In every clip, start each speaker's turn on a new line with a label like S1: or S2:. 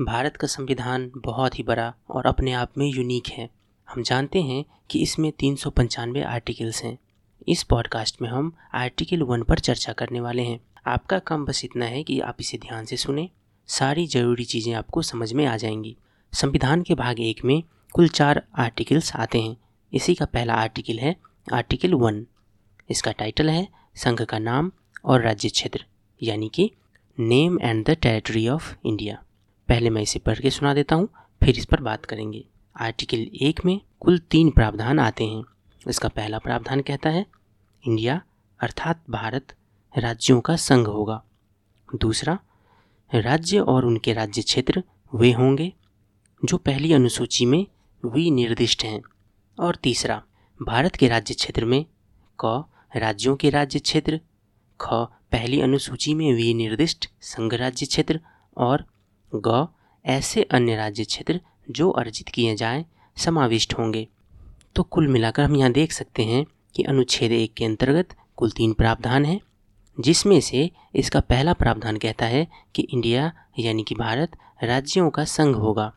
S1: भारत का संविधान बहुत ही बड़ा और अपने आप में यूनिक है। हम जानते हैं कि इसमें तीन सौ पंचानवे आर्टिकल्स हैं। इस पॉडकास्ट में हम आर्टिकल वन पर चर्चा करने वाले हैं। आपका काम बस इतना है कि आप इसे ध्यान से सुने। सारी ज़रूरी चीज़ें आपको समझ में आ जाएँगी। संविधान के भाग एक में कुल चार आर्टिकल्स आते हैं। इसी का पहला आर्टिकल है आर्टिकल वन इसका टाइटल है संघ का नाम और राज्य क्षेत्र, यानी कि name and the territory of India पहले मैं इसे पढ़ के सुना देता हूँ, फिर इस पर बात करेंगे। आर्टिकल एक में कुल तीन प्रावधान आते हैं। इसका पहला प्रावधान कहता है, इंडिया अर्थात भारत राज्यों का संघ होगा। दूसरा, राज्य और उनके राज्य क्षेत्र वे होंगे जो पहली अनुसूची में विनिर्दिष्ट हैं। और तीसरा, भारत के राज्य क्षेत्र में क राज्यों के राज्य क्षेत्र, ख पहली अनुसूची में विनिर्दिष्ट संघ राज्य क्षेत्र और ग, ऐसे अन्य राज्य क्षेत्र जो अर्जित किए जाएँ, समाविष्ट होंगे। तो कुल मिलाकर हम यहाँ देख सकते हैं कि अनुच्छेद एक के अंतर्गत कुल तीन प्रावधान हैं, जिसमें से इसका पहला प्रावधान कहता है कि इंडिया यानी कि भारत राज्यों का संघ होगा।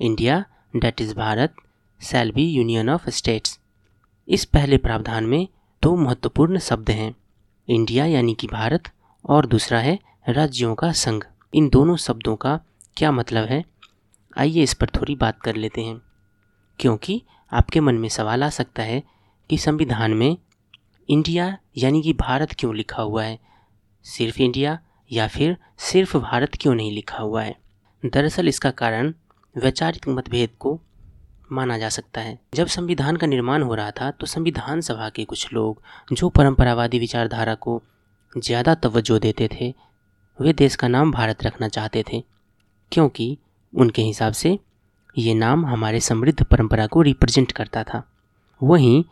S1: India that is Bharat shall be union of states. इस पहले प्रावधान में दो महत्वपूर्ण शब्द हैं, इंडिया यानी कि भारत, और दूसरा है राज्यों का संघ। इन दोनों शब्दों का क्या मतलब है? आइए इस पर थोड़ी बात कर लेते हैं। क्योंकि आपके मन में सवाल आ सकता है कि संविधान में इंडिया यानी कि भारत क्यों लिखा हुआ है? सिर्फ़ इंडिया या फिर सिर्फ़ भारत क्यों नहीं लिखा हुआ है? दरअसल इसका कारण वैचारिक मतभेद को माना जा सकता है। जब संविधान का निर्माण हो रहा था तो संविधान सभा के कुछ लोग जो परंपरावादी विचारधारा को ज़्यादा तवज्जो देते थे वे देश का नाम भारत रखना चाहते थे, क्योंकि उनके हिसाब से ये नाम हमारे समृद्ध परंपरा को रिप्रेजेंट करता था। वहीं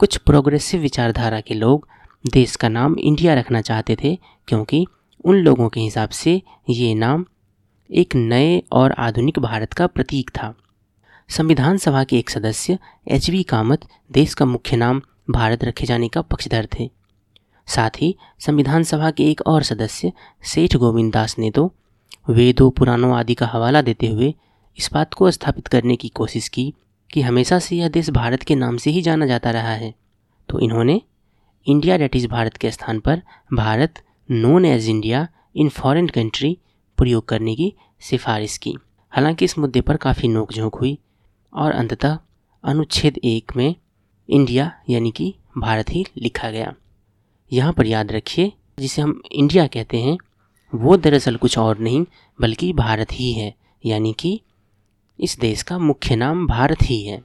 S1: कुछ प्रोग्रेसिव विचारधारा के लोग देश का नाम इंडिया रखना चाहते थे, क्योंकि उन लोगों के हिसाब से ये नाम एक नए और आधुनिक भारत का प्रतीक था। संविधान सभा के एक सदस्य एच वी कामत देश का मुख्य नाम भारत रखे जाने का पक्षधर थे। साथ ही संविधान सभा के एक और सदस्य, सेठ गोविंद दास ने तो वेदों पुराणों आदि का हवाला देते हुए इस बात को स्थापित करने की कोशिश की कि हमेशा से यह देश भारत के नाम से ही जाना जाता रहा है। तो इन्होंने इंडिया डेट इज़ भारत के स्थान पर Bharat known as India in foreign country प्रयोग करने की सिफारिश की। हालाँकि इस मुद्दे पर काफ़ी नोकझोंक हुई और अंततः अनुच्छेद एक में इंडिया यानी कि भारत ही लिखा गया। यहाँ पर याद रखिए, जिसे हम इंडिया कहते हैं, वो दरअसल कुछ और नहीं, बल्कि भारत ही है, यानी कि इस देश का मुख्य नाम भारत ही है।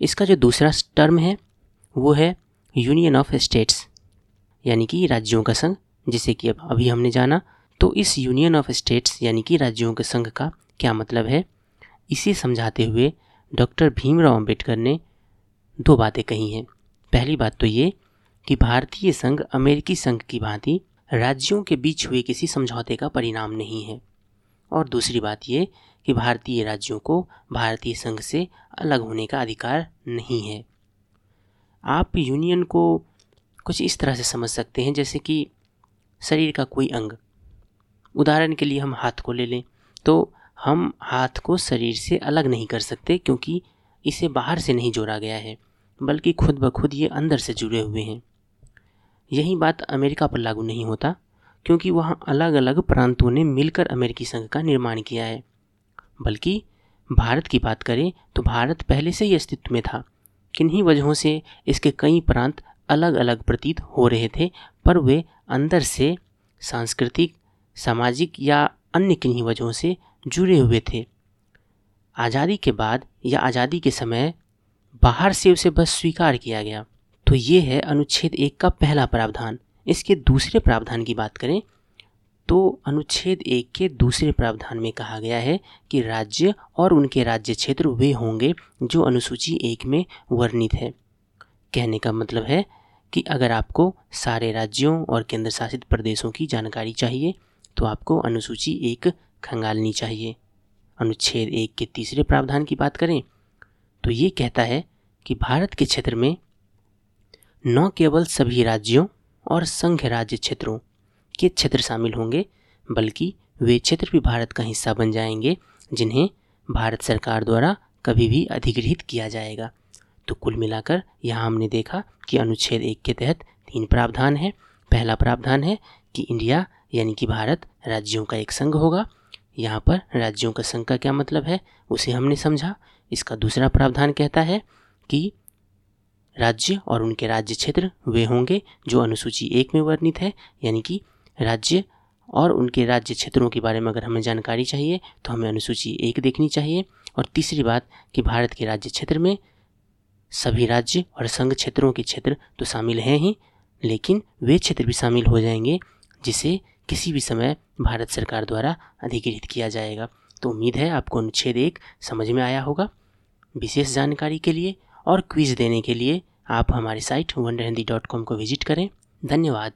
S1: इसका जो दूसरा टर्म है, वो है यूनियन ऑफ़ स्टेट्स, यानी कि राज्यों का संघ, जिसे कि अब अभी हमने जाना। तो इस यूनियन ऑफ़ स्टेट्स, यानी कि राज्यों के संघ का क्या मतलब है? इसे समझाते हुए डॉक्टर भीमराव अंबेडकर ने दो बातें कही हैं। पहली बात तो ये कि भारतीय संघ अमेरिकी संघ की भांति राज्यों के बीच हुए किसी समझौते का परिणाम नहीं है। और दूसरी बात ये कि भारतीय राज्यों को भारतीय संघ से अलग होने का अधिकार नहीं है। आप यूनियन को कुछ इस तरह से समझ सकते हैं, जैसे कि शरीर का कोई अंग। उदाहरण के लिए हम हाथ को ले लें तो हम हाथ को शरीर से अलग नहीं कर सकते, क्योंकि इसे बाहर से नहीं जोड़ा गया है, बल्कि खुद ब खुद ये अंदर से जुड़े हुए हैं। यही बात अमेरिका पर लागू नहीं होता, क्योंकि वहाँ अलग अलग प्रांतों ने मिलकर अमेरिकी संघ का निर्माण किया है। बल्कि भारत की बात करें तो भारत पहले से ही अस्तित्व में था। किन्हीं वजहों से इसके कई प्रांत अलग अलग प्रतीत हो रहे थे, पर वे अंदर से सांस्कृतिक, सामाजिक या अन्य किन्हीं वजहों से जुड़े हुए थे। आज़ादी के बाद या आज़ादी के समय बाहर से उसे बस स्वीकार किया गया। तो ये है अनुच्छेद एक का पहला प्रावधान। इसके दूसरे प्रावधान की बात करें तो अनुच्छेद एक के दूसरे प्रावधान में कहा गया है कि राज्य और उनके राज्य क्षेत्र वे होंगे जो अनुसूची एक में वर्णित है। कहने का मतलब है कि अगर आपको सारे राज्यों और केंद्र शासित प्रदेशों की जानकारी चाहिए तो आपको अनुसूची एक खंगालनी चाहिए। अनुच्छेद एक के तीसरे प्रावधान की बात करें तो ये कहता है कि भारत के क्षेत्र में न केवल सभी राज्यों और संघ राज्य क्षेत्रों के क्षेत्र शामिल होंगे, बल्कि वे क्षेत्र भी भारत का हिस्सा बन जाएँगे, जिन्हें भारत सरकार द्वारा कभी भी अधिग्रहित किया जाएगा। तो कुल मिलाकर यहाँ हमने देखा कि अनुच्छेद एक के तहत तीन प्रावधान है। पहला प्रावधान है कि इंडिया, यानी कि भारत, राज्यों का एक संघ होगा। यहाँ पर राज्यों का संघ का क्या मतलब है, उसे हमने समझा। इसका दूसरा प्रावधान कहता है कि राज्य और उनके राज्य क्षेत्र वे होंगे, जो अनुसूची एक में वर्णित है, यानी कि राज्य और उनके राज्य क्षेत्रों के बारे में अगर हमें जानकारी चाहिए तो हमें अनुसूची एक देखनी चाहिए। और तीसरी बात कि भारत के राज्य क्षेत्र में सभी राज्य और संघ क्षेत्रों के क्षेत्र तो शामिल हैं ही, लेकिन वे क्षेत्र भी शामिल हो जाएँगे, जिसे किसी भी समय भारत सरकार द्वारा अधिकृत किया जाएगा। तो उम्मीद है आपको अनुच्छेद एक समझ में आया होगा। विशेष जानकारी के लिए और क्विज़ देने के लिए आप हमारी साइट कॉम को विज़िट करें। धन्यवाद।